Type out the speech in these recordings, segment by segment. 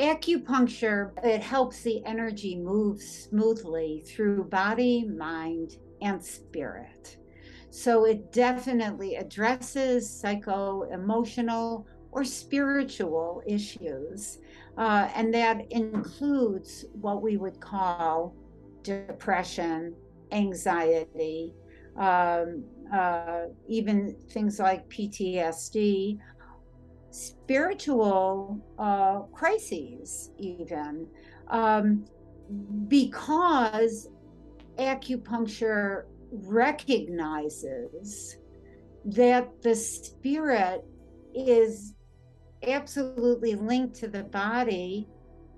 acupuncture it helps the energy move smoothly through body mind and spirit. So it definitely addresses psycho emotional or spiritual issues uh, and that includes what we would call depression anxiety um, uh, even things like ptsd spiritual uh, crises, even, um, because acupuncture recognizes that the spirit is absolutely linked to the body.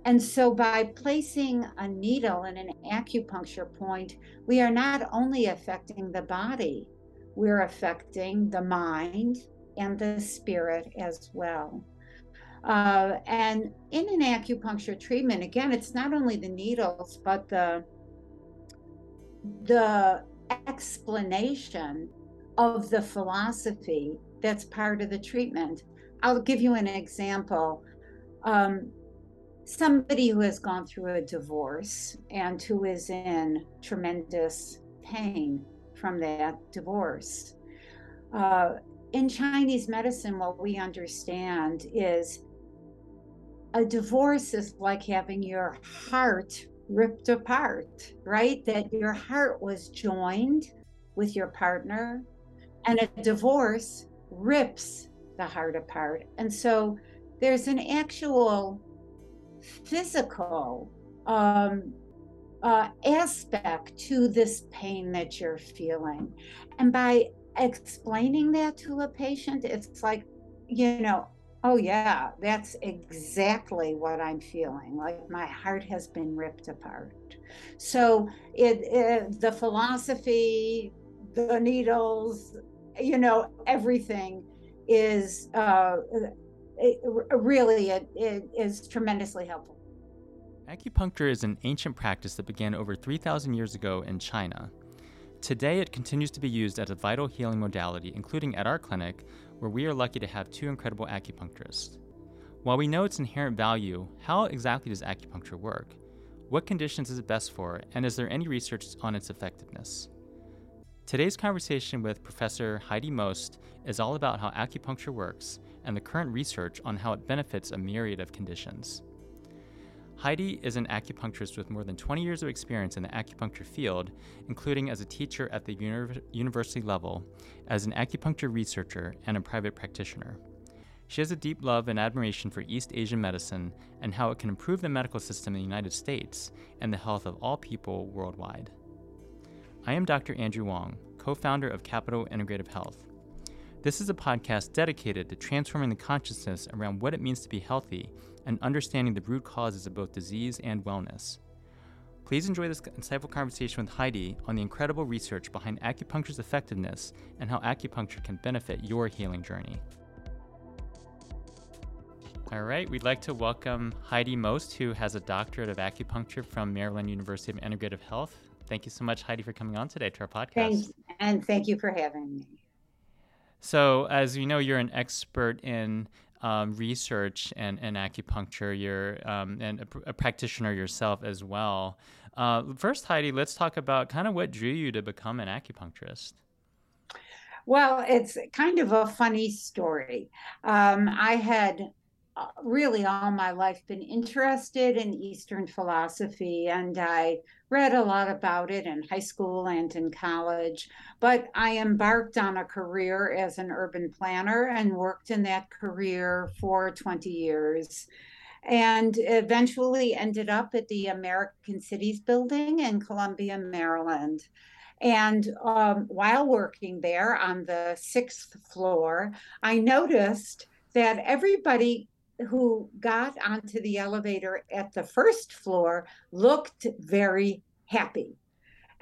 And so, by placing a needle in an acupuncture point, we are not only affecting the body, we're affecting the mind, and the spirit as well. Uh, and in an acupuncture treatment, again, it's not only the needles, but the the explanation of the philosophy that's part of the treatment. I'll give you an example. Um, somebody who has gone through a divorce and who is in tremendous pain from that divorce. Uh, in Chinese medicine, what we understand is a divorce is like having your heart ripped apart, right? That your heart was joined with your partner, and a divorce rips the heart apart. And so there's an actual physical um, uh, aspect to this pain that you're feeling. And by explaining that to a patient, it's like, you know, oh yeah, that's exactly what I'm feeling. Like my heart has been ripped apart. So it, it the philosophy, the needles, you know, everything is uh, it, really it, it is tremendously helpful. Acupuncture is an ancient practice that began over 3,000 years ago in China. Today, it continues to be used as a vital healing modality, including at our clinic, where we are lucky to have two incredible acupuncturists. While we know its inherent value, how exactly does acupuncture work? What conditions is it best for, and is there any research on its effectiveness? Today's conversation with Professor Heidi Most is all about how acupuncture works and the current research on how it benefits a myriad of conditions. Heidi is an acupuncturist with more than 20 years of experience in the acupuncture field, including as a teacher at the uni- university level, as an acupuncture researcher, and a private practitioner. She has a deep love and admiration for East Asian medicine and how it can improve the medical system in the United States and the health of all people worldwide. I am Dr. Andrew Wong, co founder of Capital Integrative Health. This is a podcast dedicated to transforming the consciousness around what it means to be healthy and understanding the root causes of both disease and wellness. Please enjoy this insightful conversation with Heidi on the incredible research behind acupuncture's effectiveness and how acupuncture can benefit your healing journey. All right, we'd like to welcome Heidi Most, who has a doctorate of acupuncture from Maryland University of Integrative Health. Thank you so much, Heidi, for coming on today to our podcast. Thanks, and thank you for having me. So, as you know, you're an expert in um, research and, and acupuncture. You're um, and a, a, practitioner yourself as well. Uh, first, Heidi, let's talk about kind of what drew you to become an acupuncturist. Well, it's kind of a funny story. Um, I had uh, really all my life been interested in Eastern philosophy, and I read a lot about it in high school and in college. But I embarked on a career as an urban planner and worked in that career for 20 years. And eventually ended up at the American Cities building in Columbia, Maryland. And um, while working there on the sixth floor, I noticed that everybody who got onto the elevator at the first floor looked very happy.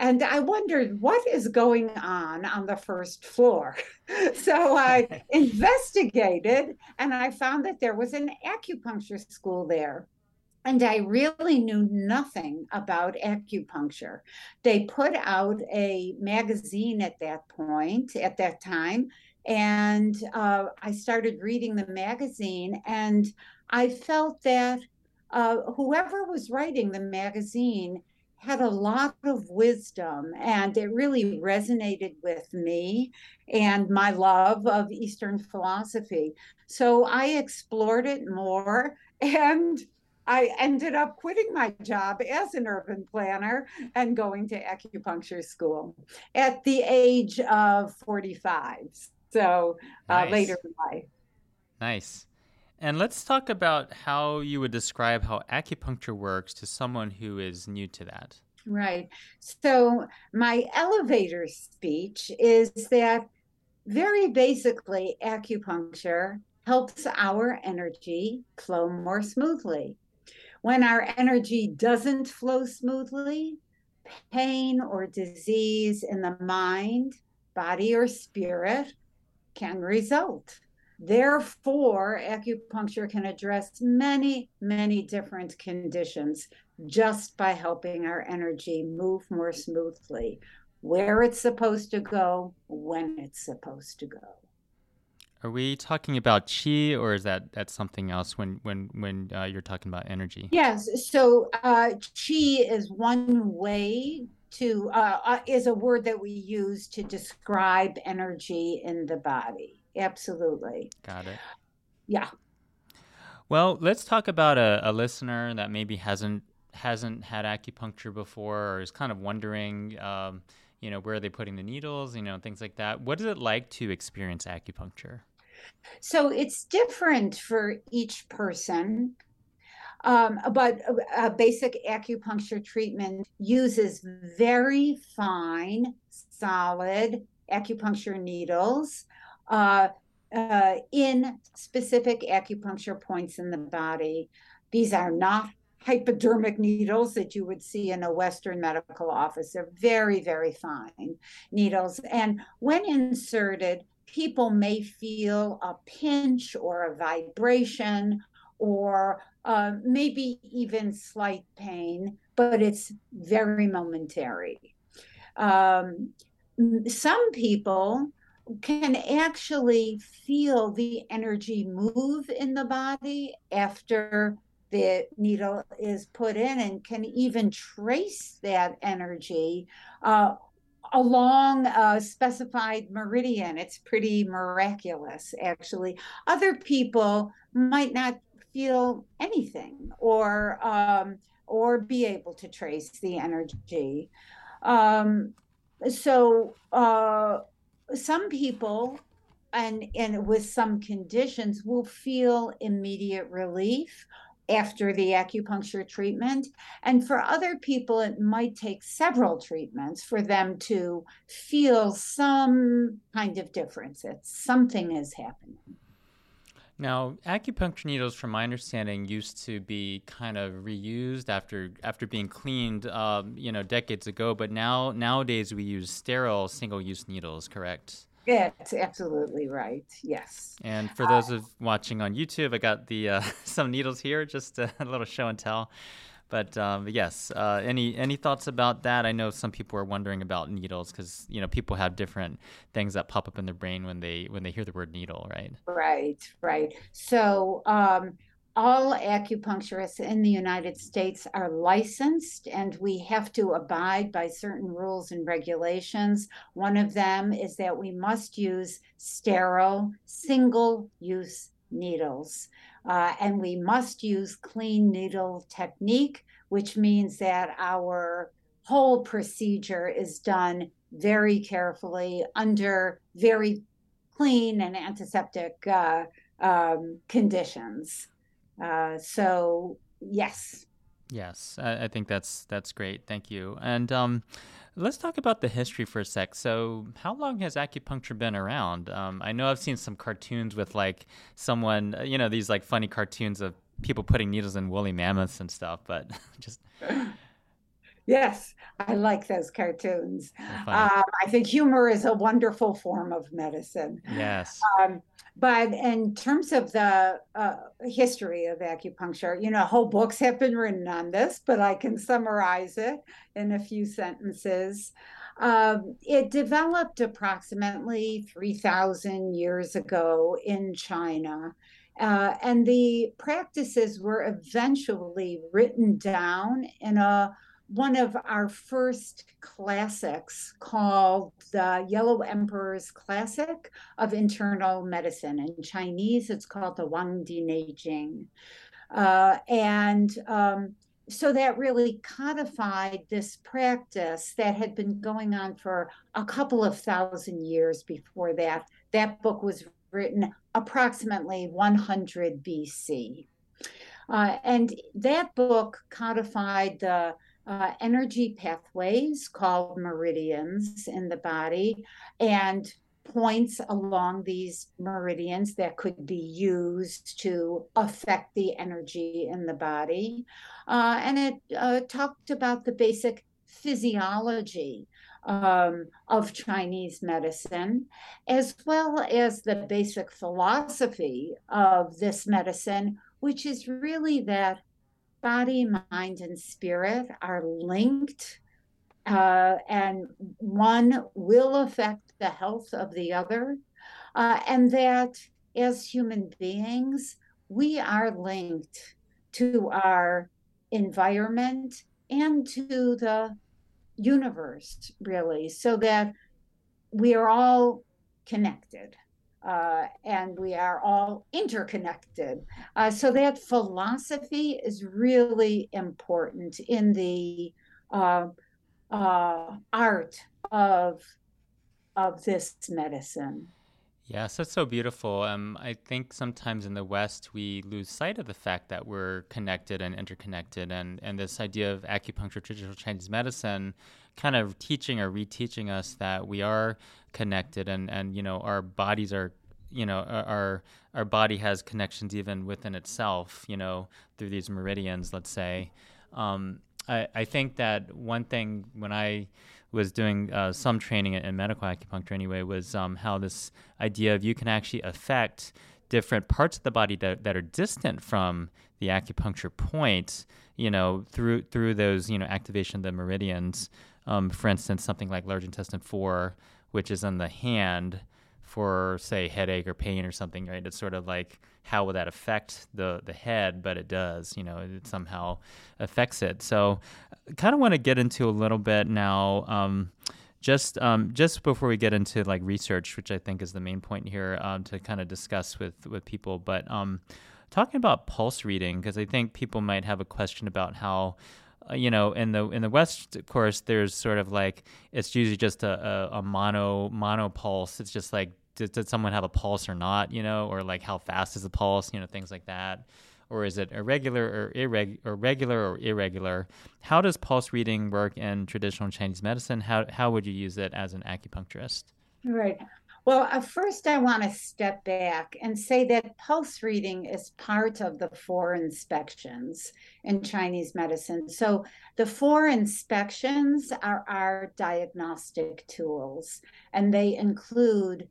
And I wondered what is going on on the first floor. so I investigated and I found that there was an acupuncture school there. And I really knew nothing about acupuncture. They put out a magazine at that point, at that time, and uh, I started reading the magazine, and I felt that uh, whoever was writing the magazine had a lot of wisdom and it really resonated with me and my love of Eastern philosophy. So I explored it more and I ended up quitting my job as an urban planner and going to acupuncture school at the age of 45. So uh, nice. later in life. Nice. And let's talk about how you would describe how acupuncture works to someone who is new to that. Right. So, my elevator speech is that very basically, acupuncture helps our energy flow more smoothly. When our energy doesn't flow smoothly, pain or disease in the mind, body, or spirit can result. Therefore, acupuncture can address many, many different conditions just by helping our energy move more smoothly, where it's supposed to go, when it's supposed to go. Are we talking about chi, or is that that's something else when when when uh, you're talking about energy? Yes. So uh, chi is one way to uh, uh is a word that we use to describe energy in the body. Absolutely. Got it. Yeah. Well, let's talk about a, a listener that maybe hasn't hasn't had acupuncture before or is kind of wondering, um, you know, where are they putting the needles, you know, things like that. What is it like to experience acupuncture? So it's different for each person. Um, but a, a basic acupuncture treatment uses very fine, solid acupuncture needles uh, uh, in specific acupuncture points in the body. These are not hypodermic needles that you would see in a Western medical office. They're very, very fine needles. And when inserted, people may feel a pinch or a vibration or uh, maybe even slight pain, but it's very momentary. Um, some people can actually feel the energy move in the body after the needle is put in and can even trace that energy uh, along a specified meridian. It's pretty miraculous, actually. Other people might not feel anything or um, or be able to trace the energy. Um, so uh, some people and and with some conditions will feel immediate relief after the acupuncture treatment. And for other people it might take several treatments for them to feel some kind of difference. That something is happening now, acupuncture needles, from my understanding, used to be kind of reused after after being cleaned, um, you know, decades ago. But now nowadays we use sterile single-use needles. Correct? That's absolutely right. Yes. And for those uh, of watching on YouTube, I got the uh, some needles here, just a little show and tell. But um, yes, uh, any any thoughts about that? I know some people are wondering about needles because you know people have different things that pop up in their brain when they when they hear the word needle, right? Right, right. So um, all acupuncturists in the United States are licensed, and we have to abide by certain rules and regulations. One of them is that we must use sterile, single-use needles. Uh, and we must use clean needle technique, which means that our whole procedure is done very carefully under very clean and antiseptic uh, um, conditions. Uh, so, yes. Yes, I, I, think that's that's great. Thank you. And um, Let's talk about the history for a sec. So, how long has acupuncture been around? Um, I know I've seen some cartoons with like someone, uh, you know, these like funny cartoons of people putting needles in woolly mammoths and stuff, but just. Yes, I like those cartoons. Uh, I think humor is a wonderful form of medicine. Yes. Um, but in terms of the uh, history of acupuncture, you know, whole books have been written on this, but I can summarize it in a few sentences. Um, it developed approximately 3,000 years ago in China. Uh, and the practices were eventually written down in a one of our first classics called the Yellow Emperor's Classic of Internal Medicine. In Chinese, it's called the Huang Di Jing. Uh, and um, so that really codified this practice that had been going on for a couple of thousand years before that. That book was written approximately 100 BC. Uh, and that book codified the uh, energy pathways called meridians in the body and points along these meridians that could be used to affect the energy in the body. Uh, and it uh, talked about the basic physiology um, of Chinese medicine, as well as the basic philosophy of this medicine, which is really that body, mind, and spirit are linked, uh, and one will affect the health of the other, uh, and that as human beings, we are linked to our environment and to the universe, really, so that we are all connected. Uh, and we are all interconnected. Uh, so that philosophy is really important in the uh, uh art of of this medicine. Yes, that's so beautiful. Um, I think sometimes in the West we lose sight of the fact that we're connected and interconnected, and, and this idea of acupuncture, traditional Chinese medicine, kind of teaching or reteaching us that we are connected, and, and you know our bodies are, you know, our our body has connections even within itself, you know, through these meridians, let's say. Um, I, I think that one thing when I was doing uh, some training in, medical acupuncture anyway was um, how this idea of you can actually affect different parts of the body that, that are distant from the acupuncture point, you know, through through those, you know, activation of the meridians. Um, for instance, something like large intestine four, which is on the hand, for say headache or pain or something, right? It's sort of like how will that affect the the head, but it does, you know, it somehow affects it. So, kind of want to get into a little bit now. Um, just um, just before we get into like research, which I think is the main point here um, to kind of discuss with with people, but um, talking about pulse reading because I think people might have a question about how uh, you know, in the in the West, of course, there's sort of like it's usually just a, a, a mono mono pulse. It's just like did, did someone have a pulse or not, you know, or like how fast is the pulse, you know, things like that. Or is it irregular or, irreg- or regular or irregular? How does pulse reading work in traditional Chinese medicine? How, how would you use it as an acupuncturist? Right. Well, uh, first, I want to step back and say that pulse reading is part of the four inspections in Chinese medicine. So, the four inspections are our diagnostic tools, and they include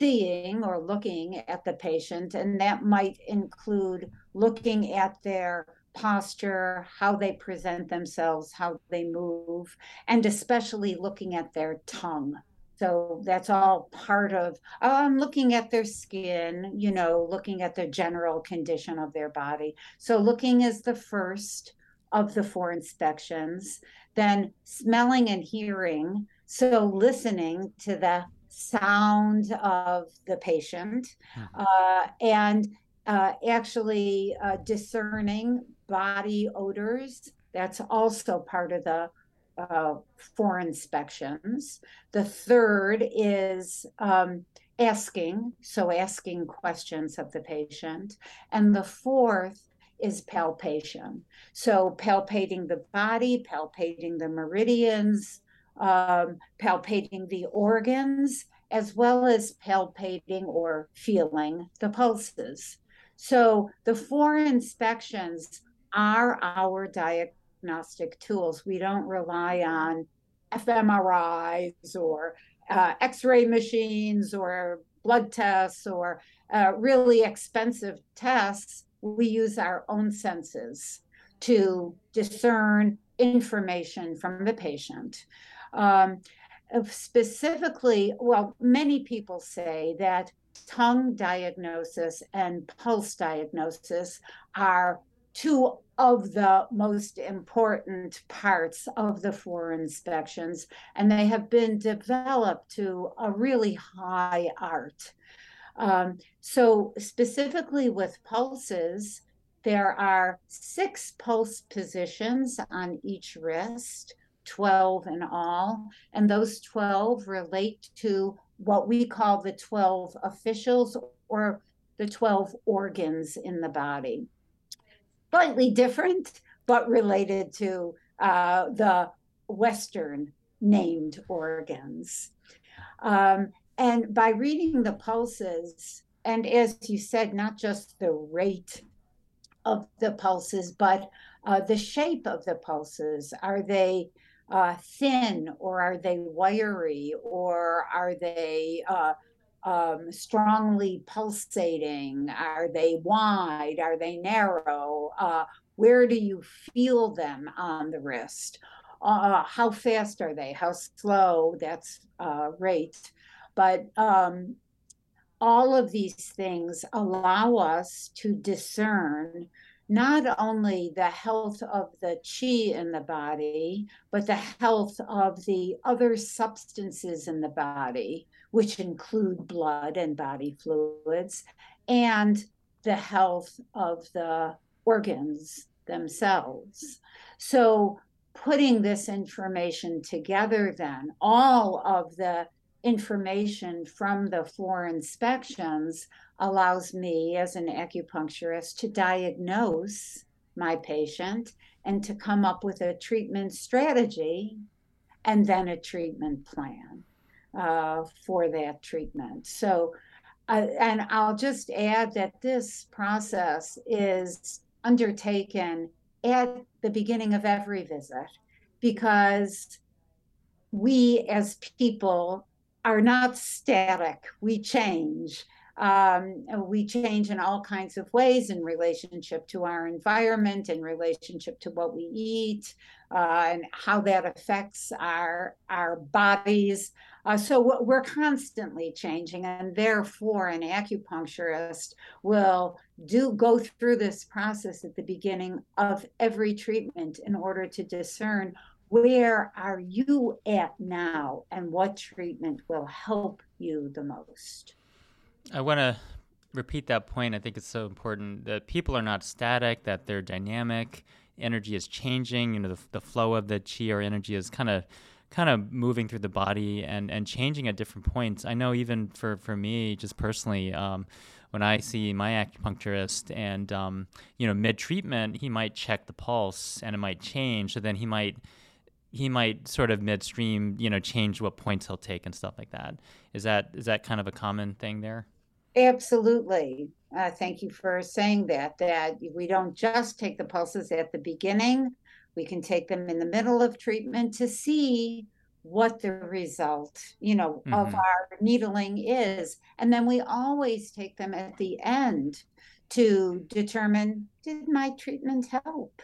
seeing or looking at the patient, and that might include looking at their posture, how they present themselves, how they move, and especially looking at their tongue. So that's all part of, oh, I'm looking at their skin, you know, looking at the general condition of their body. So looking is the first of the four inspections. Then smelling and hearing. So listening to the sound of the patient mm-hmm. uh, and uh, actually uh, discerning body odors. That's also part of the uh, four inspections. The third is um, asking, so asking questions of the patient. And the fourth is palpation. So palpating the body, palpating the meridians, um, palpating the organs as well as palpating or feeling the pulses. So the four inspections are our diagnostic tools. We don't rely on fMRIs or uh, x ray machines or blood tests or uh, really expensive tests. We use our own senses to discern information from the patient. Um, specifically, well, many people say that tongue diagnosis and pulse diagnosis are two of the most important parts of the four inspections, and they have been developed to a really high art. Um, so, specifically with pulses, there are six pulse positions on each wrist, 12 in all, and those 12 relate to what we call the 12 officials or the 12 organs in the body. Slightly different, but related to uh, the Western named organs. Um, and by reading the pulses, and as you said, not just the rate of the pulses, but uh, the shape of the pulses. Are they uh, thin or are they wiry or are they uh, um, strongly pulsating? Are they wide? Are they narrow? Uh, where do you feel them on the wrist? Uh, how fast are they? How slow? That's uh, rate. But um, all of these things allow us to discern not only the health of the chi in the body, but the health of the other substances in the body, which include blood and body fluids, and the health of the organs themselves. So, putting this information together, then, all of the information from the four inspections allows me as an acupuncturist to diagnose my patient and to come up with a treatment strategy and then a treatment plan uh, for that treatment. So, uh, and I'll just add that this process is undertaken at the beginning of every visit because we as people are not static, we change. Um, we change in all kinds of ways in relationship to our environment, in relationship to what we eat, uh, and how that affects our our bodies. Uh, so we're constantly changing, and therefore, an acupuncturist will do go through this process at the beginning of every treatment in order to discern where are you at now and what treatment will help you the most? I want to repeat that point. I think it's so important that people are not static that they're dynamic. Energy is changing you know the, the flow of the chi or energy is kind of kind of moving through the body and and changing at different points. I know even for for me just personally um, when I see my acupuncturist and um, you know mid treatment, he might check the pulse and it might change. So then he might he might sort of midstream, you know, change what points he'll take and stuff like that. Is that is that kind of a common thing there? Absolutely. Uh, thank you for saying that. That we don't just take the pulses at the beginning; we can take them in the middle of treatment to see what the result, you know, mm-hmm. of our needling is, and then we always take them at the end to determine did my treatment help.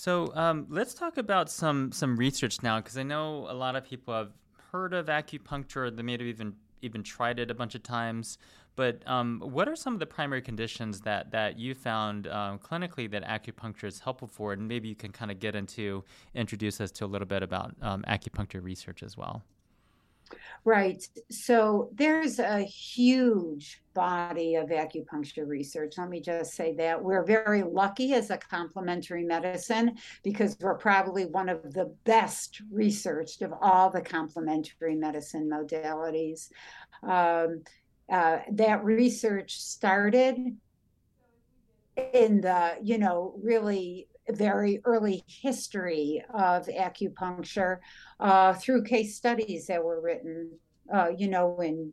So um, let's talk about some some research now, because I know a lot of people have heard of acupuncture. They may have even even tried it a bunch of times. But um, what are some of the primary conditions that that you found um, clinically that acupuncture is helpful for? And maybe you can kind of get into introduce us to a little bit about um, acupuncture research as well. Right. So there's a huge body of acupuncture research. Let me just say that we're very lucky as a complementary medicine because we're probably one of the best researched of all the complementary medicine modalities. Um, uh, that research started in the, you know, really very early history of acupuncture uh, through case studies that were written, uh, you know, in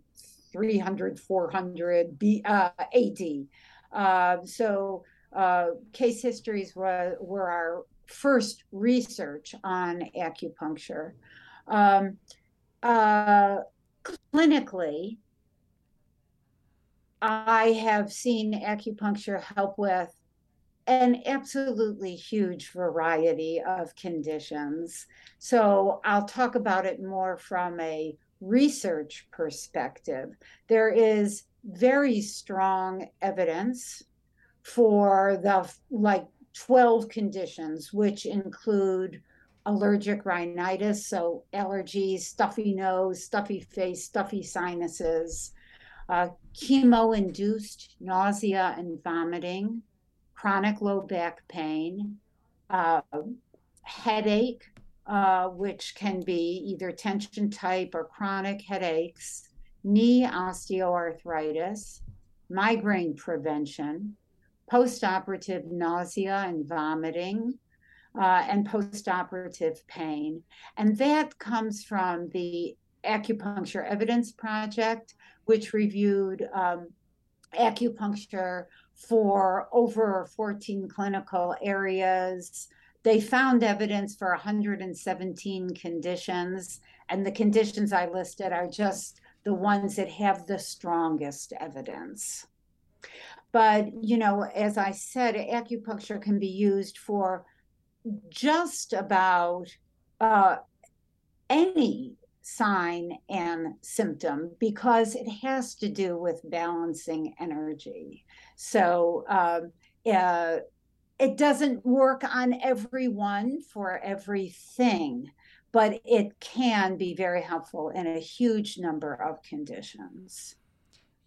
300, 400 B, uh, AD. Uh, so uh, case histories were, were our first research on acupuncture. Um, uh, clinically, I have seen acupuncture help with an absolutely huge variety of conditions. So I'll talk about it more from a research perspective, there is very strong evidence for the like 12 conditions, which include allergic rhinitis, so allergies, stuffy nose, stuffy face, stuffy sinuses, uh, chemo induced nausea and vomiting, chronic low back pain, uh, headache, uh, which can be either tension type or chronic headaches, knee osteoarthritis, migraine prevention, postoperative nausea and vomiting, uh, and postoperative pain. And that comes from the Acupuncture Evidence Project, which reviewed um, acupuncture for over 14 clinical areas. They found evidence for 117 conditions, and the conditions I listed are just the ones that have the strongest evidence. But, you know, as I said, acupuncture can be used for just about uh, any sign and symptom because it has to do with balancing energy. So um, uh, it doesn't work on everyone for everything, but it can be very helpful in a huge number of conditions.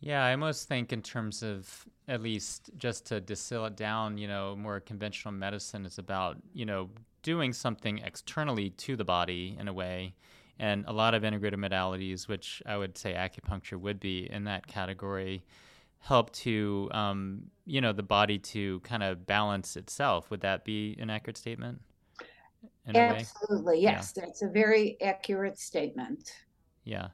Yeah, I almost think in terms of at least just to distill it down, you know, more conventional medicine is about, you know, doing something externally to the body in a way. And a lot of integrative modalities, which I would say acupuncture would be in that category, help to, um, you know, the body to kind of balance itself. Would that be an accurate statement? Absolutely, yes. Yeah. That's a very accurate statement. Yeah.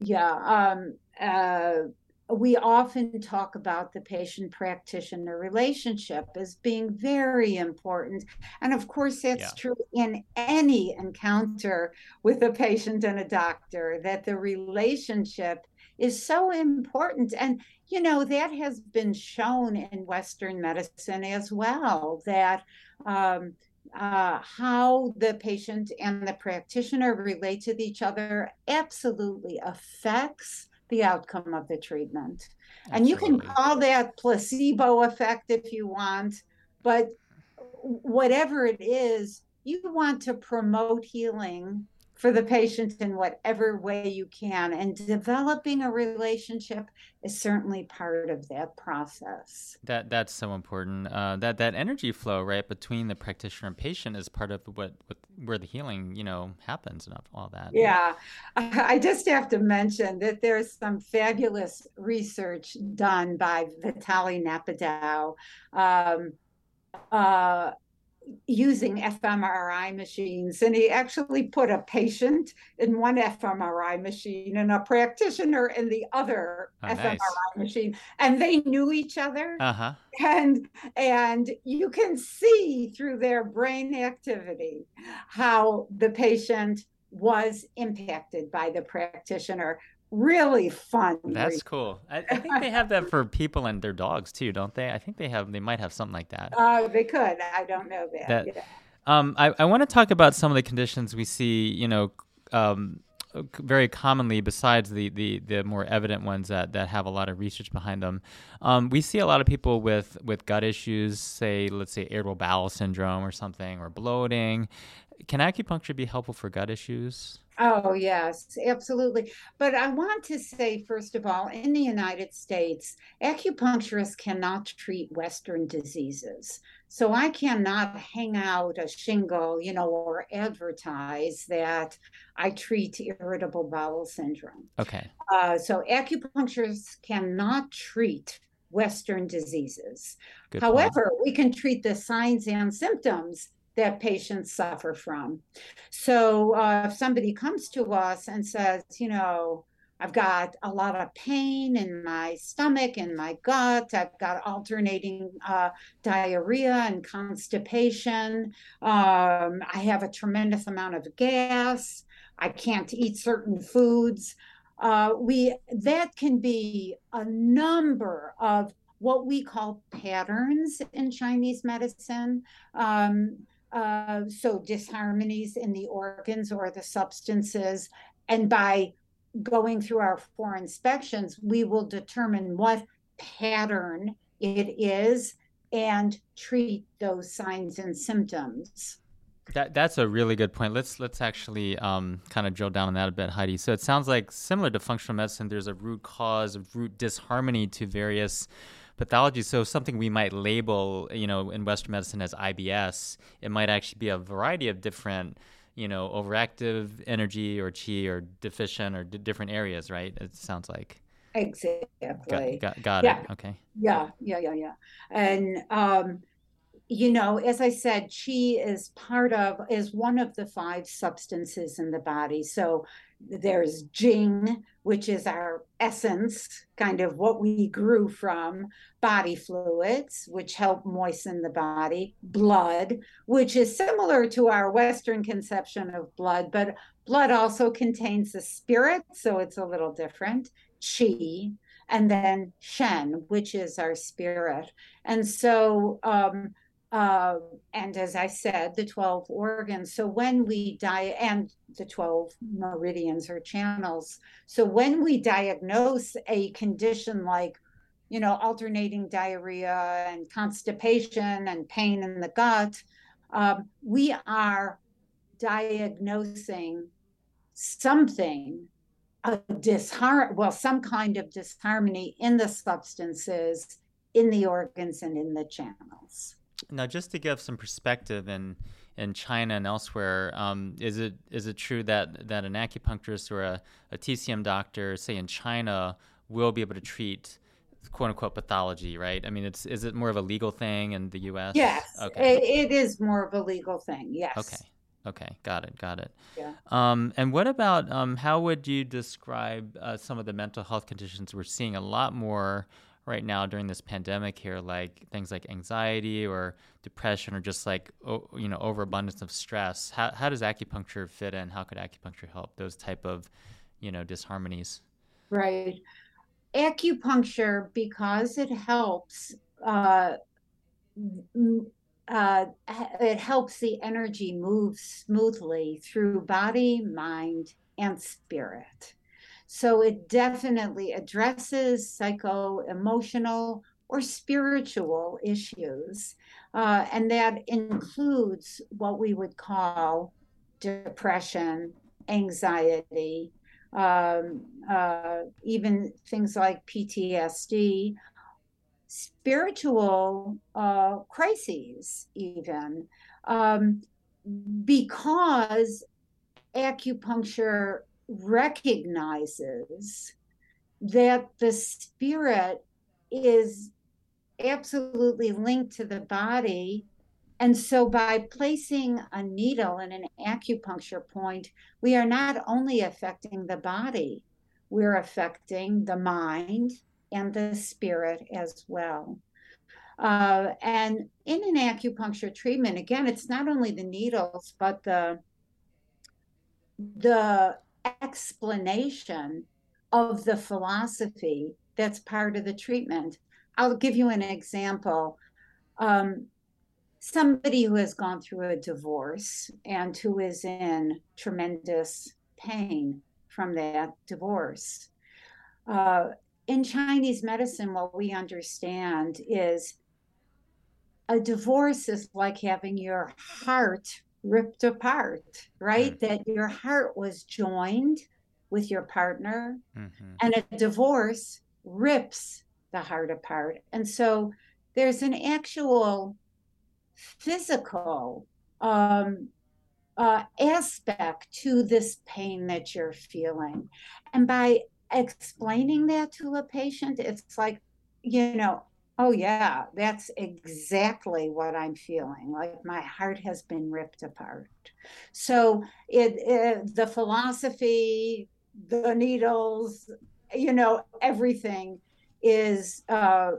Yeah. Um, uh, we often talk about the patient practitioner relationship as being very important. And of course, that's yeah. true in any encounter with a patient and a doctor, that the relationship is so important. And, you know, that has been shown in Western medicine as well, that um, uh, how the patient and the practitioner relate to each other absolutely affects the outcome of the treatment. Absolutely. And you can call that placebo effect if you want, but whatever it is, you want to promote healing for the patient in whatever way you can. And developing a relationship is certainly part of that process. That that's so important. Uh, that that energy flow right between the practitioner and patient is part of what, what where the healing you know happens and all that. Yeah, I just have to mention that there's some fabulous research done by Vitaly Napadow. Um, uh, using fMRI machines. And he actually put a patient in one fMRI machine and a practitioner in the other oh, fMRI nice. machine. And they knew each other. Uh-huh. And and you can see through their brain activity how the patient was impacted by the practitioner really fun. That's cool. I, I, think they have that for people and their dogs too, don't they? I think they have. They might have something like that. Uh, they could. I don't know that. that yeah. um, I, I want to talk about some of the conditions we see. You know, um, very commonly besides the, the the more evident ones that that have a lot of research behind them um, we see a lot of people with with gut issues say let's say irritable bowel syndrome or something or bloating can acupuncture be helpful for gut issues Oh, yes, absolutely. But I want to say, first of all, in the United States, acupuncturists cannot treat Western diseases. So I cannot hang out a shingle, you know, or advertise that I treat irritable bowel syndrome. Okay. Uh, so acupuncturists cannot treat Western diseases. Good However, point. we can treat the signs and symptoms that patients suffer from. So uh, if somebody comes to us and says, you know, I've got a lot of pain in my stomach and my gut. I've got alternating uh, diarrhea and constipation. Um, I have a tremendous amount of gas. I can't eat certain foods. Uh, we that can be a number of what we call patterns in Chinese medicine. Um, uh, so disharmonies in the organs or the substances and by going through our four inspections, we will determine what pattern it is and treat those signs and symptoms. That that's a really good point. Let's let's actually um, kind of drill down on that a bit, Heidi. So it sounds like similar to functional medicine, there's a root cause, a root disharmony to various pathologies. So something we might label, you know, in Western medicine as IBS, it might actually be a variety of different, you know, overactive energy or chi or deficient or d- different areas, right? It sounds like. Exactly. Got, got, got yeah. it. Okay. Yeah, yeah, yeah, yeah. And um, you know, as I said, chi is part of, is one of the five substances in the body. So there's jing, which is our essence, kind of what we grew from, body fluids, which help moisten the body, blood, which is similar to our Western conception of blood, but blood also contains the spirit, so it's a little different, chi, and then shen, which is our spirit. And so, um, uh, and as I said, the 12 organs. So when we die, and the 12 meridians or channels. So when we diagnose a condition like, you know, alternating diarrhea and constipation and pain in the gut, um, we are diagnosing something a dishar well some kind of disharmony in the substances in the organs and in the channels now, just to give some perspective in in China and elsewhere, um, is it is it true that that an acupuncturist or a, a TCM doctor, say in China, will be able to treat quote unquote pathology, right? I mean, it's is it more of a legal thing in the U.S.? Yes, okay. it, it is more of a legal thing. Yes. Okay. Okay, got it, got it. Yeah. Um, and what about um, how would you describe uh, some of the mental health conditions we're seeing a lot more right now during this pandemic here, like things like anxiety or depression or just like you know overabundance of stress. How how does acupuncture fit in? How could acupuncture help those type of you know disharmonies? Right. Acupuncture because it helps. Uh, uh, it helps the energy move smoothly through body, mind, and spirit. So it definitely addresses psycho emotional or spiritual issues. Uh, and that includes what we would call depression, anxiety, um, uh, even things like PTSD, spiritual uh, crises, even. Um, because acupuncture recognizes that the spirit is absolutely linked to the body. And so, by placing a needle in an acupuncture point, we are not only affecting the body, we're affecting the mind and the spirit as well. Uh, and in an acupuncture treatment, again, it's not only the needles, but the the explanation of the philosophy that's part of the treatment. I'll give you an example. Um, somebody who has gone through a divorce and who is in tremendous pain from that divorce. Uh, in Chinese medicine, what we understand is a divorce is like having your heart ripped apart, right? Mm-hmm. That your heart was joined with your partner, mm-hmm. and a divorce rips the heart apart. And so there's an actual physical um, uh, aspect to this pain that you're feeling. And by explaining that to a patient, it's like, you know, Oh, yeah, that's exactly what I'm feeling. Like my heart has been ripped apart. So, it, it, the philosophy, the needles, you know, everything is uh,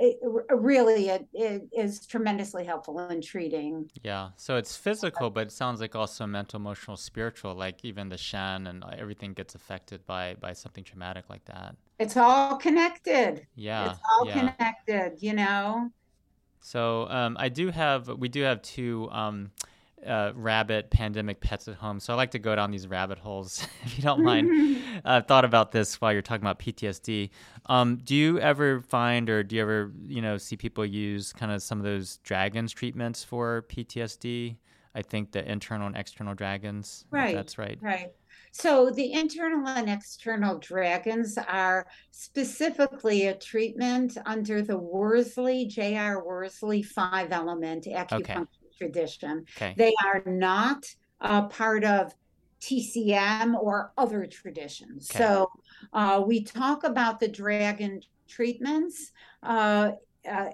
it, really it, it is tremendously helpful in treating. Yeah, so it's physical, but it sounds like also mental, emotional, spiritual. Like even the shen and everything gets affected by by something traumatic like that. It's all connected. Yeah, it's all yeah. connected. You know. So um, I do have we do have two. Um, uh, rabbit pandemic pets at home. So I like to go down these rabbit holes, if you don't mind. I've thought about this while you're talking about PTSD. Um, do you ever find, or do you ever, you know, see people use kind of some of those dragons treatments for PTSD? I think the internal and external dragons. Right. That's right. Right. So the internal and external dragons are specifically a treatment under the Worsley, J.R. Worsley five element acupuncture okay. Tradition. Okay. They are not a part of TCM or other traditions. Okay. So uh, we talk about the dragon treatments. Uh, uh,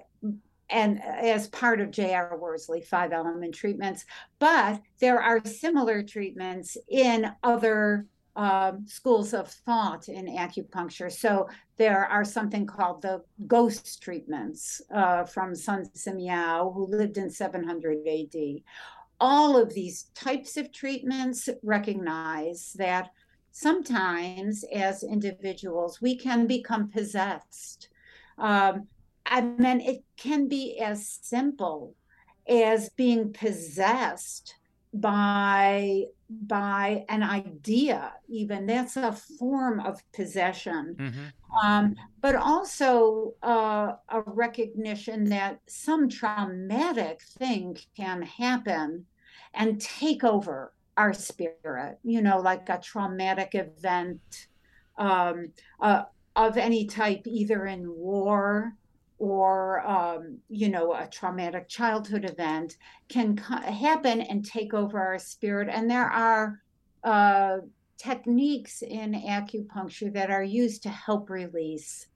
and as part of J.R. Worsley five element treatments, but there are similar treatments in other um, schools of thought in acupuncture. So there are something called the ghost treatments uh, from Sun Simiao, who lived in 700 AD. All of these types of treatments recognize that sometimes as individuals we can become possessed. Um, I mean, it can be as simple as being possessed by by an idea even that's a form of possession mm-hmm. um, but also uh, a recognition that some traumatic thing can happen and take over our spirit you know like a traumatic event um, uh, of any type either in war or um, you know a traumatic childhood event can happen and take over our spirit. And there are uh, techniques in acupuncture that are used to help release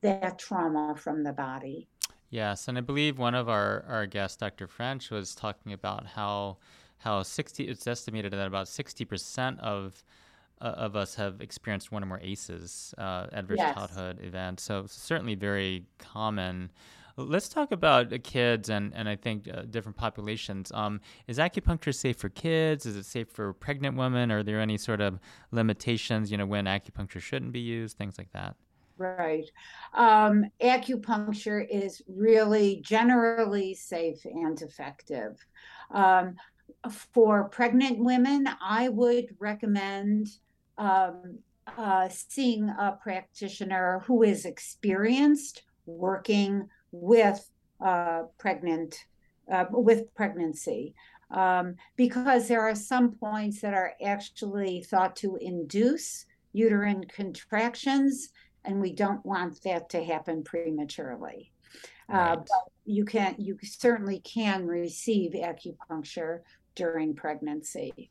that trauma from the body. Yes and i believe one of our, our guests dr french was talking about how how 60 it's estimated that about 60% of of us have experienced one or more ACEs, uh, adverse yes. childhood events. So certainly very common. Let's talk about kids and, and I think uh, different populations. Um, is acupuncture safe for kids? Is it safe for pregnant women? Are there any sort of limitations, you know, when acupuncture shouldn't be used, things like that? Right. Um, acupuncture is really generally safe and effective. Um, for pregnant women, I would recommend um, uh, seeing a practitioner who is experienced working with uh, pregnant uh, with pregnancy. Um, because there are some points that are actually thought to induce uterine contractions and we don't want that to happen prematurely. Uh, right. but you can you certainly can receive acupuncture during pregnancy.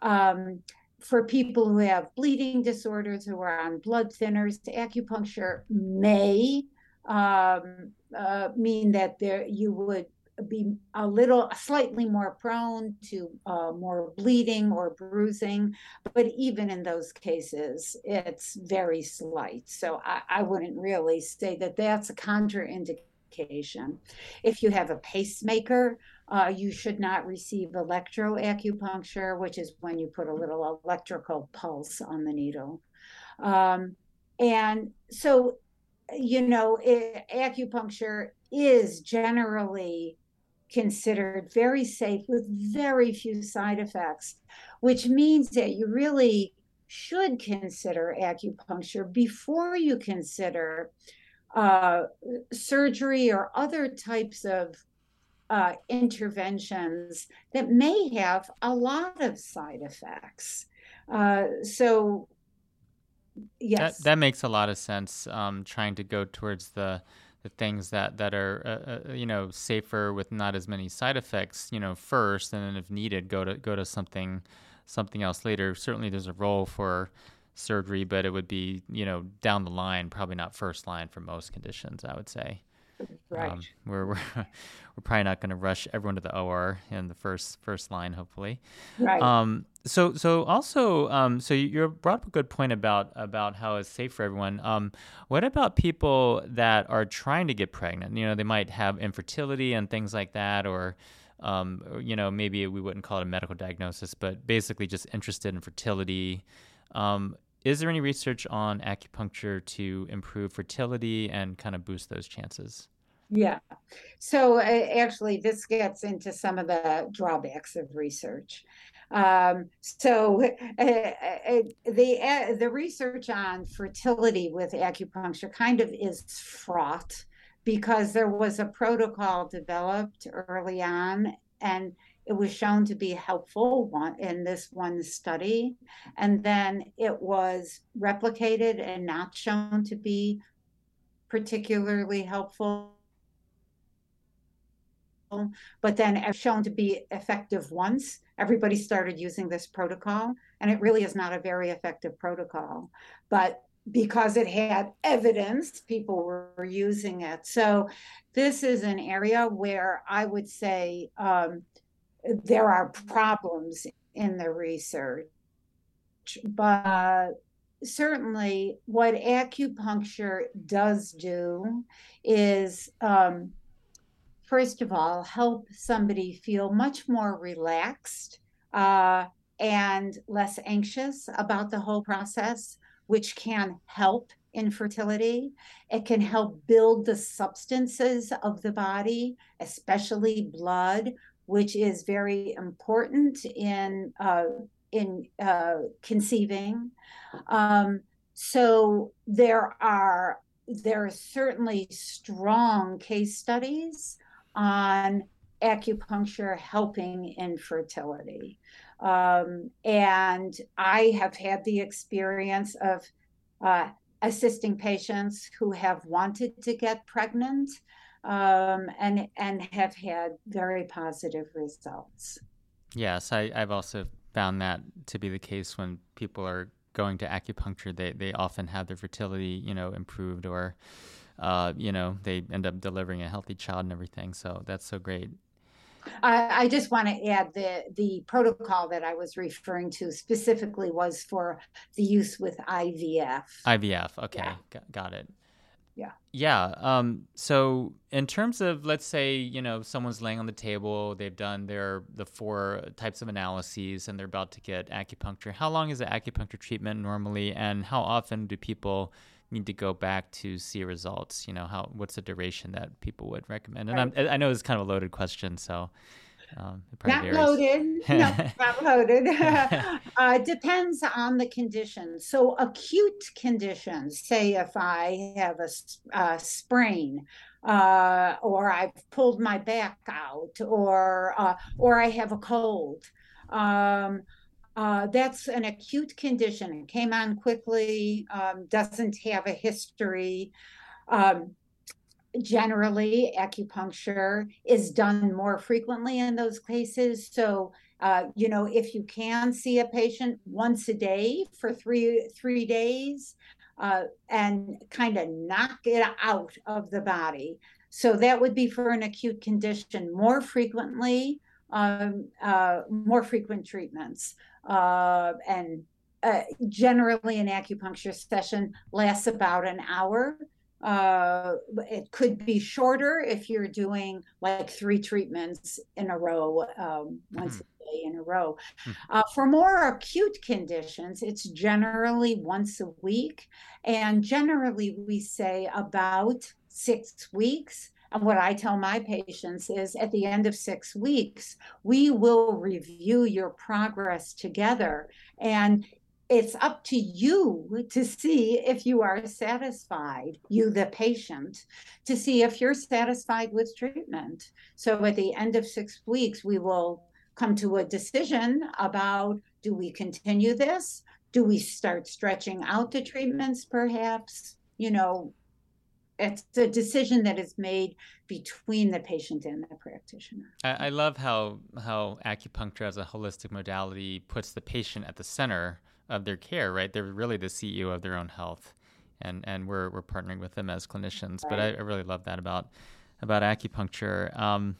Um, for people who have bleeding disorders who are on blood thinners, acupuncture may um, uh, mean that there you would be a little slightly more prone to uh, more bleeding or bruising. But even in those cases it's very slight. So I, I wouldn't really say that that's a contraindication. If you have a pacemaker uh, you should not receive electroacupuncture, which is when you put a little electrical pulse on the needle. Um, and so, you know, it, acupuncture is generally considered very safe with very few side effects, which means that you really should consider acupuncture before you consider uh, surgery or other types of uh, interventions that may have a lot of side effects. Uh, so, yes, that, that, makes a lot of sense. Um, trying to go towards the the things that that are uh, uh, you know safer with not as many side effects, you know, first, and then if needed, go to go to something something else later. Certainly, there's a role for surgery, but it would be you know down the line, probably not first line for most conditions. I would say. Right. Um, we're we're we're probably not going to rush everyone to the OR in the first first line, hopefully. Right. Um. So so also um. So you brought up a good point about about how it's safe for everyone. Um. What about people that are trying to get pregnant? You know, they might have infertility and things like that, or um, you know, maybe we wouldn't call it a medical diagnosis, but basically just interested in fertility. Um, is there any research on acupuncture to improve fertility and kind of boost those chances? Yeah. So uh, actually, this gets into some of the drawbacks of research. Um, so uh, uh, the uh, the research on fertility with acupuncture kind of is fraught because there was a protocol developed early on and it was shown to be helpful in this one study. And then it was replicated and not shown to be particularly helpful. But then shown to be effective once. Everybody started using this protocol and it really is not a very effective protocol. But because it had evidence people were using it. So this is an area where i would say um, there are problems in the research but certainly what acupuncture does do is um, first of all help somebody feel much more relaxed uh, and less anxious about the whole process which can help infertility. It can help build the substances of the body especially blood which is very important in uh, in uh, conceiving. Um, so there are there are certainly strong case studies on acupuncture helping infertility. Um, and I have had the experience of uh, assisting patients who have wanted to get pregnant um, and and have had very positive results. Yes, I, I've also found that to be the case when people are going to acupuncture. They they often have their fertility, you know, improved, or uh, you know, they end up delivering a healthy child and everything. So that's so great. I, I just want to add the the protocol that I was referring to specifically was for the use with IVF. IVF, okay, yeah. got, got it yeah. Yeah um so in terms of let's say you know someone's laying on the table they've done their the four types of analyses and they're about to get acupuncture. How long is the acupuncture treatment normally and how often do people need to go back to see results? You know how what's the duration that people would recommend? And right. i know it's kind of a loaded question so um, not varies. loaded. no, not loaded. uh, depends on the condition. So acute conditions, say if I have a, a sprain, uh, or I've pulled my back out, or uh, or I have a cold. Um, uh, that's an acute condition. It came on quickly, um, doesn't have a history. Um, generally acupuncture is done more frequently in those cases. So uh, you know if you can see a patient once a day for three three days uh, and kind of knock it out of the body. So that would be for an acute condition more frequently um, uh, more frequent treatments uh, and uh, generally an acupuncture session lasts about an hour uh, it could be shorter if you're doing like three treatments in a row, um, once mm. a day in a row. Mm. Uh, for more acute conditions, it's generally once a week. And generally, we say about six weeks. And what I tell my patients is at the end of six weeks, we will review your progress together. And it's up to you to see if you are satisfied, you, the patient, to see if you're satisfied with treatment. So at the end of six weeks, we will come to a decision about do we continue this? Do we start stretching out the treatments, perhaps? You know, it's a decision that is made between the patient and the practitioner. I, I love how how acupuncture as a holistic modality puts the patient at the center of their care, right? They're really the CEO of their own health, and and we're we're partnering with them as clinicians. Right. But I, I, really love that about about acupuncture. Um,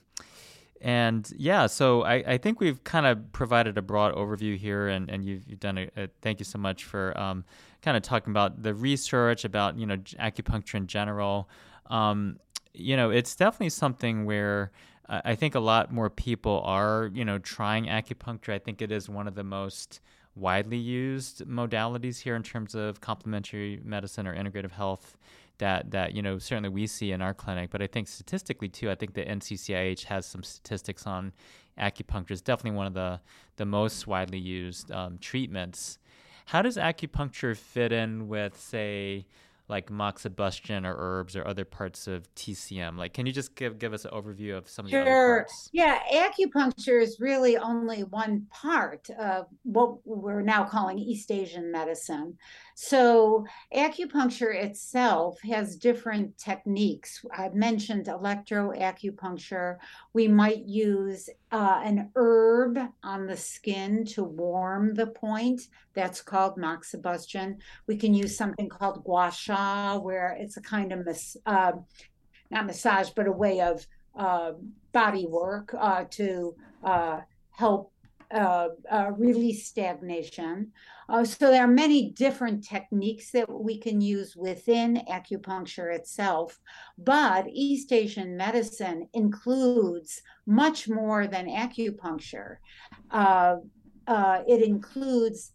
and yeah, so I, I think we've kind of provided a broad overview here, and, and you've, you've done a, a thank you so much for um, kind of talking about the research about you know acupuncture in general. Um, you know, it's definitely something where I think a lot more people are you know trying acupuncture. I think it is one of the most widely used modalities here in terms of complementary medicine or integrative health that that you know certainly we see in our clinic, but I think statistically too, I think the NCCIH has some statistics on acupuncture. is definitely one of the the most widely used um, treatments. How does acupuncture fit in with, say, like moxibustion or herbs or other parts of TCM? Like, can you just give give us an overview of some of sure. the other parts? Yeah, acupuncture is really only one part of what we're now calling East Asian medicine. So, acupuncture itself has different techniques. I mentioned electroacupuncture. We might use uh, an herb on the skin to warm the point. That's called moxibustion. We can use something called gua sha, where it's a kind of mas- uh, not massage, but a way of uh, body work uh, to uh, help uh, uh, release stagnation. So there are many different techniques that we can use within acupuncture itself, but East Asian medicine includes much more than acupuncture. It includes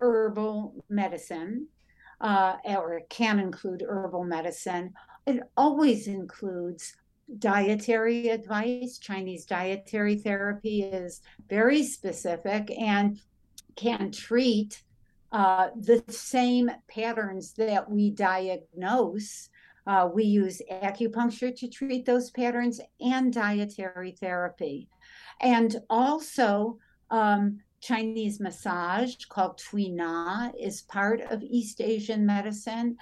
herbal medicine, uh, or it can include herbal medicine. It always includes dietary advice. Chinese dietary therapy is very specific and can treat uh, the same patterns that we diagnose. Uh, we use acupuncture to treat those patterns and dietary therapy. And also, um, Chinese massage called Tui Na is part of East Asian medicine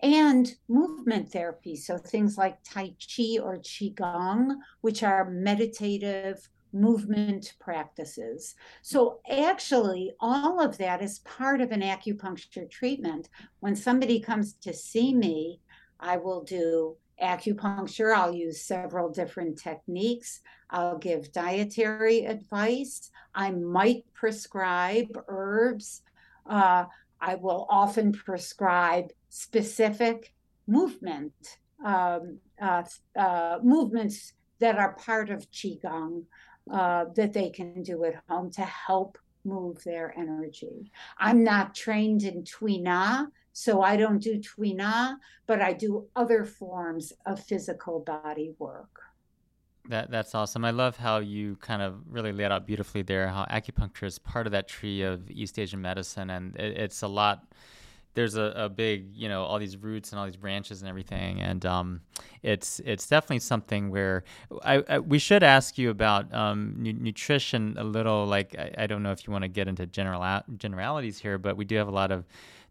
and movement therapy. So things like Tai Chi or Qigong, which are meditative movement practices. So actually, all of that is part of an acupuncture treatment. When somebody comes to see me, I will do acupuncture. I'll use several different techniques. I'll give dietary advice. I might prescribe herbs. Uh, I will often prescribe specific movement um, uh, uh, movements that are part of qigong uh, that they can do at home to help move their energy. I'm not trained in Tui Na, so I don't do Tui Na, but I do other forms of physical body work. That that's awesome. I love how you kind of really laid out beautifully there how acupuncture is part of that tree of East Asian medicine, and it, it's a lot there's a, a big you know all these roots and all these branches and everything and um, it's it's definitely something where I, I we should ask you about um, nu- nutrition a little like I, I don't know if you want to get into general generalities here but we do have a lot of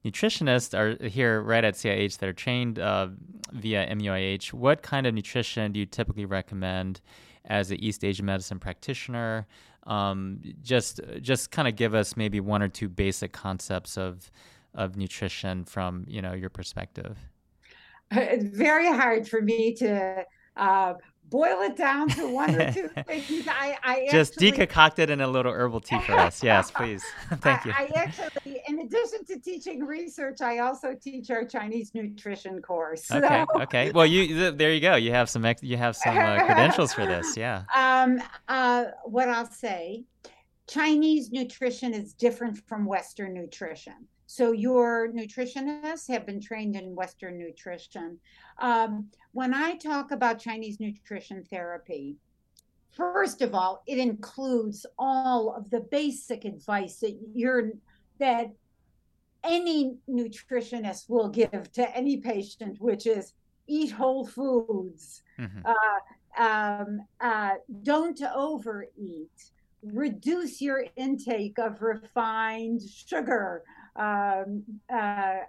nutritionists are here right at CIH that are trained uh, via MUIH what kind of nutrition do you typically recommend as an East Asian medicine practitioner um, just just kind of give us maybe one or two basic concepts of of nutrition from you know your perspective? It's very hard for me to uh, boil it down to one or two things. I, I just actually, it in a little herbal tea for us. Yes, please. Thank you. I, I, actually, in addition to teaching research, I also teach our Chinese nutrition course. So. Okay. Okay. Well, you there you go. You have some you have some uh, credentials for this. Yeah. Um. Uh. What I'll say, Chinese nutrition is different from Western nutrition. So your nutritionists have been trained in Western nutrition. Um, when I talk about Chinese nutrition therapy, first of all, it includes all of the basic advice that you're that any nutritionist will give to any patient, which is eat whole foods, mm-hmm. uh, um, uh, don't overeat, reduce your intake of refined sugar, um, uh,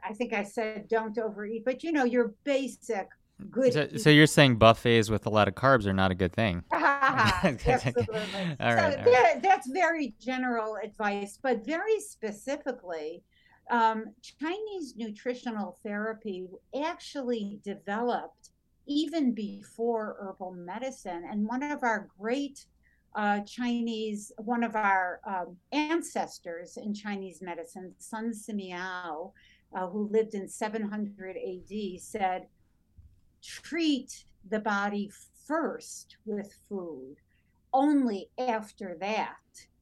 I think I said don't overeat, but you know, your basic good. So, so, you're saying buffets with a lot of carbs are not a good thing? Absolutely. all right, so all right. That's very general advice, but very specifically, um, Chinese nutritional therapy actually developed even before herbal medicine. And one of our great uh, Chinese, one of our um, ancestors in Chinese medicine, Sun Simiao, uh, who lived in 700 AD, said, treat the body first with food. Only after that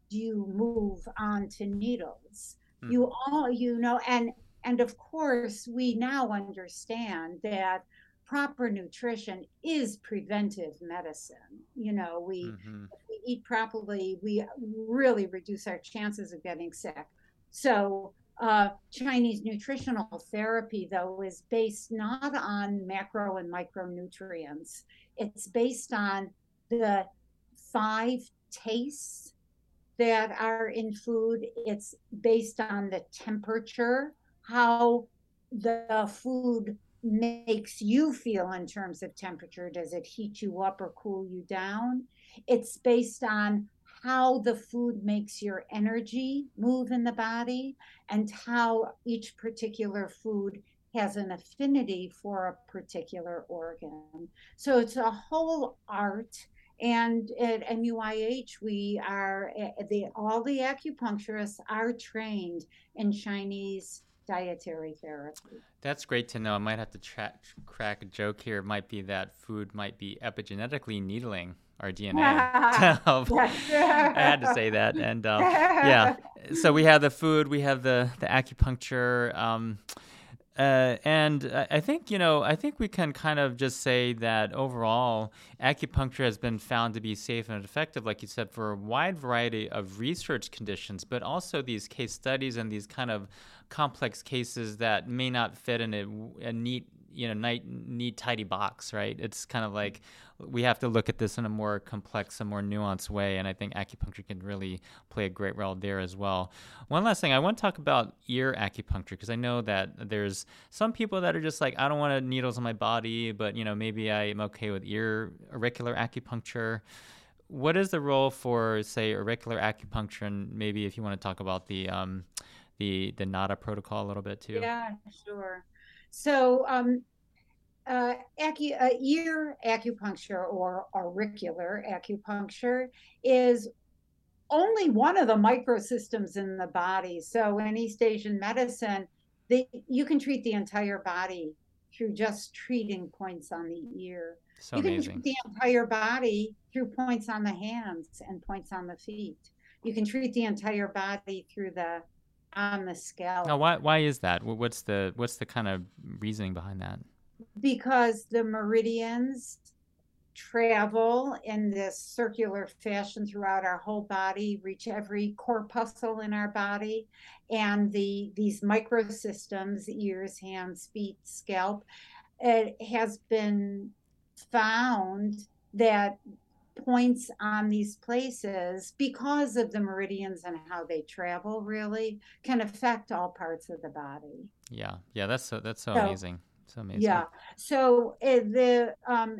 do you move on to needles. Hmm. You all, you know, and And of course, we now understand that proper nutrition is preventive medicine. You know, we, mm-hmm. we eat properly, we really reduce our chances of getting sick. So, uh, Chinese nutritional therapy, though, is based not on macro and micronutrients. It's based on the five tastes that are in food. It's based on the temperature, how the food makes you feel in terms of temperature. Does it heat you up or cool you down? It's based on how the food makes your energy move in the body and how each particular food has an affinity for a particular organ. So it's a whole art. And at MUIH, we are eh, the all the acupuncturists are trained in Chinese dietary therapy. That's great to know. I might have to tra- crack a joke here. It might be that food might be epigenetically needling our DNA. I had to say that. And uh, yeah, so we have the food, we have the the acupuncture. Um, uh, and I think you know, I think we can kind of just say that overall, acupuncture has been found to be safe and effective, like you said, for a wide variety of research conditions, but also these case studies and these kind of complex cases that may not fit in a, a neat you know neat, neat tidy box right it's kind of like we have to look at this in a more complex and more nuanced way and i think acupuncture can really play a great role there as well one last thing i want to talk about ear acupuncture because i know that there's some people that are just like i don't want needles on my body but you know maybe i am okay with ear auricular acupuncture what is the role for say auricular acupuncture and maybe if you want to talk about the um, the the NADA protocol a little bit too? Yeah, sure. So, um, uh, acu- uh, ear acupuncture or auricular acupuncture is only one of the microsystems in the body. So, in East Asian medicine, they, you can treat the entire body through just treating points on the ear. So you can amazing. treat the entire body through points on the hands and points on the feet. You can treat the entire body through the on the scale. Now, why why is that? What's the what's the kind of reasoning behind that? Because the meridians travel in this circular fashion throughout our whole body, reach every corpuscle in our body, and the these microsystems, ears, hands, feet, scalp, it has been found that points on these places because of the meridians and how they travel really can affect all parts of the body yeah yeah that's so that's so, so amazing so amazing yeah so uh, the um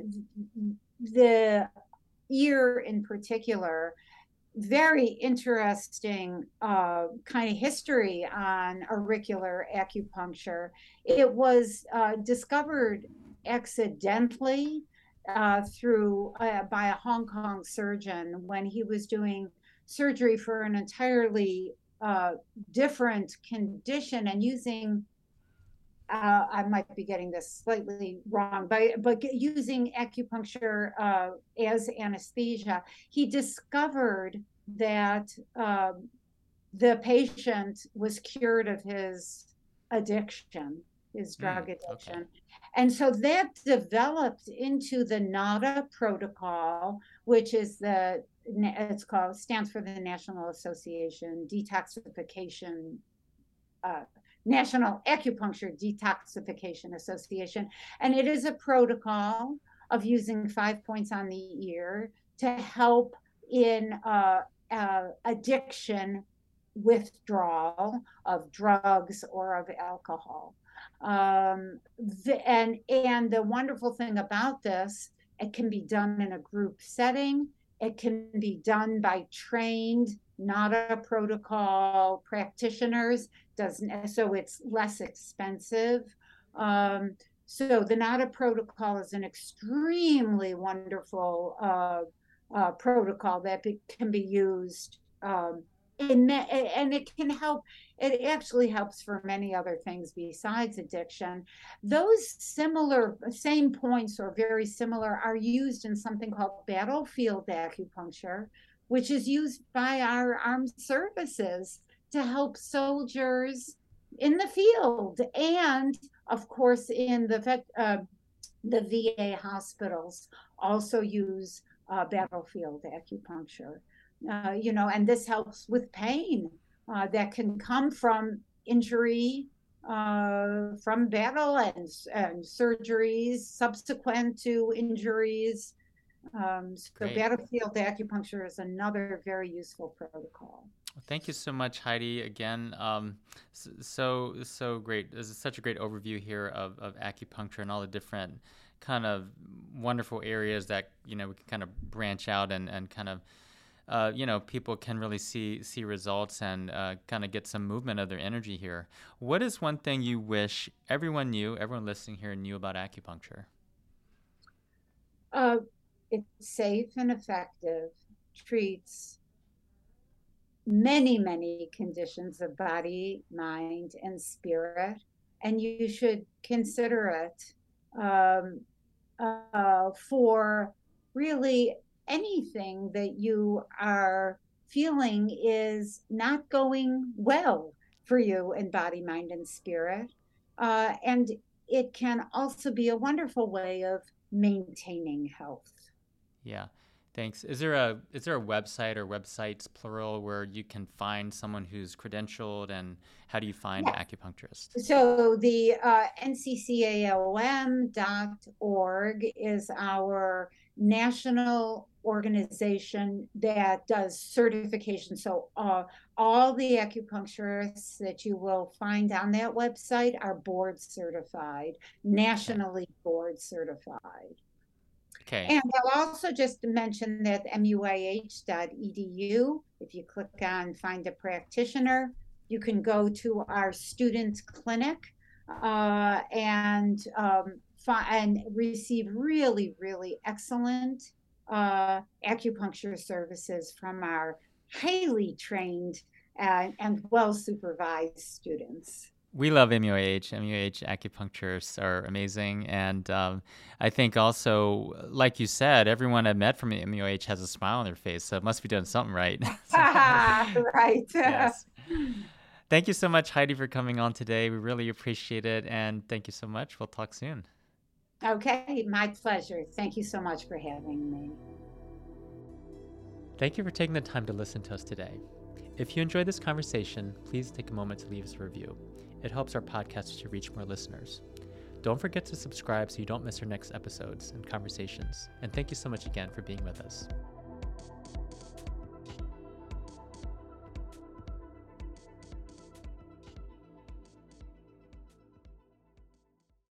the ear in particular very interesting uh, kind of history on auricular acupuncture. It was uh, discovered accidentally uh, through uh, by a Hong Kong surgeon when he was doing surgery for an entirely uh, different condition and using uh, I might be getting this slightly wrong, but but using acupuncture uh, as anesthesia, he discovered that um, the patient was cured of his addiction his hmm, drug mm, addiction. Okay. And so that developed into the NADA protocol, which is the it's called stands for the National Association Detoxification uh, National Acupuncture Detoxification Association, and it is a protocol of using five points on the ear to help in uh, uh, addiction withdrawal of drugs or of alcohol. Um, the, and and the wonderful thing about this, it can be done in a group setting. It can be done by trained NADA protocol practitioners. Doesn't so it's less expensive. Um, so the NADA protocol is an extremely wonderful uh, uh, protocol that be, can be used um, in, and it can help it actually helps for many other things besides addiction those similar same points or very similar are used in something called battlefield acupuncture which is used by our armed services to help soldiers in the field and of course in the uh, the VA hospitals also use uh, battlefield acupuncture. Uh, you know, and this helps with pain uh, that can come from injury, uh, from battle and, and surgeries subsequent to injuries. Um, so Great. battlefield acupuncture is another very useful protocol. Thank you so much, Heidi. Again, um, so so great. This is such a great overview here of, of acupuncture and all the different kind of wonderful areas that you know we can kind of branch out and, and kind of uh, you know people can really see see results and uh, kind of get some movement of their energy here. What is one thing you wish everyone knew, everyone listening here knew about acupuncture? Uh, it's safe and effective. Treats many, many conditions of body, mind, and spirit, and you should consider it um, uh, for really anything that you are feeling is not going well for you in body, mind, and spirit. Uh, and it can also be a wonderful way of maintaining health. Yeah. Thanks. Is there a is there a website or websites plural where you can find someone who's credentialed and how do you find yes. acupuncturists? So the uh, nccaom.org is our national organization that does certification. So uh, all the acupuncturists that you will find on that website are board certified, nationally board certified. Okay. And I'll also just mention that muih.edu, if you click on find a practitioner, you can go to our student clinic uh, and um, and receive really, really excellent uh, acupuncture services from our highly trained and, and well supervised students we love MUIH. MUIH acupuncturists are amazing. And um, I think also, like you said, everyone I've met from MUIH has a smile on their face. So it must be doing something right. right. yes. Thank you so much, Heidi, for coming on today. We really appreciate it. And thank you so much. We'll talk soon. Okay, my pleasure. Thank you so much for having me. Thank you for taking the time to listen to us today. If you enjoyed this conversation, please take a moment to leave us a review. It helps our podcast to reach more listeners. Don't forget to subscribe so you don't miss our next episodes and conversations. And thank you so much again for being with us.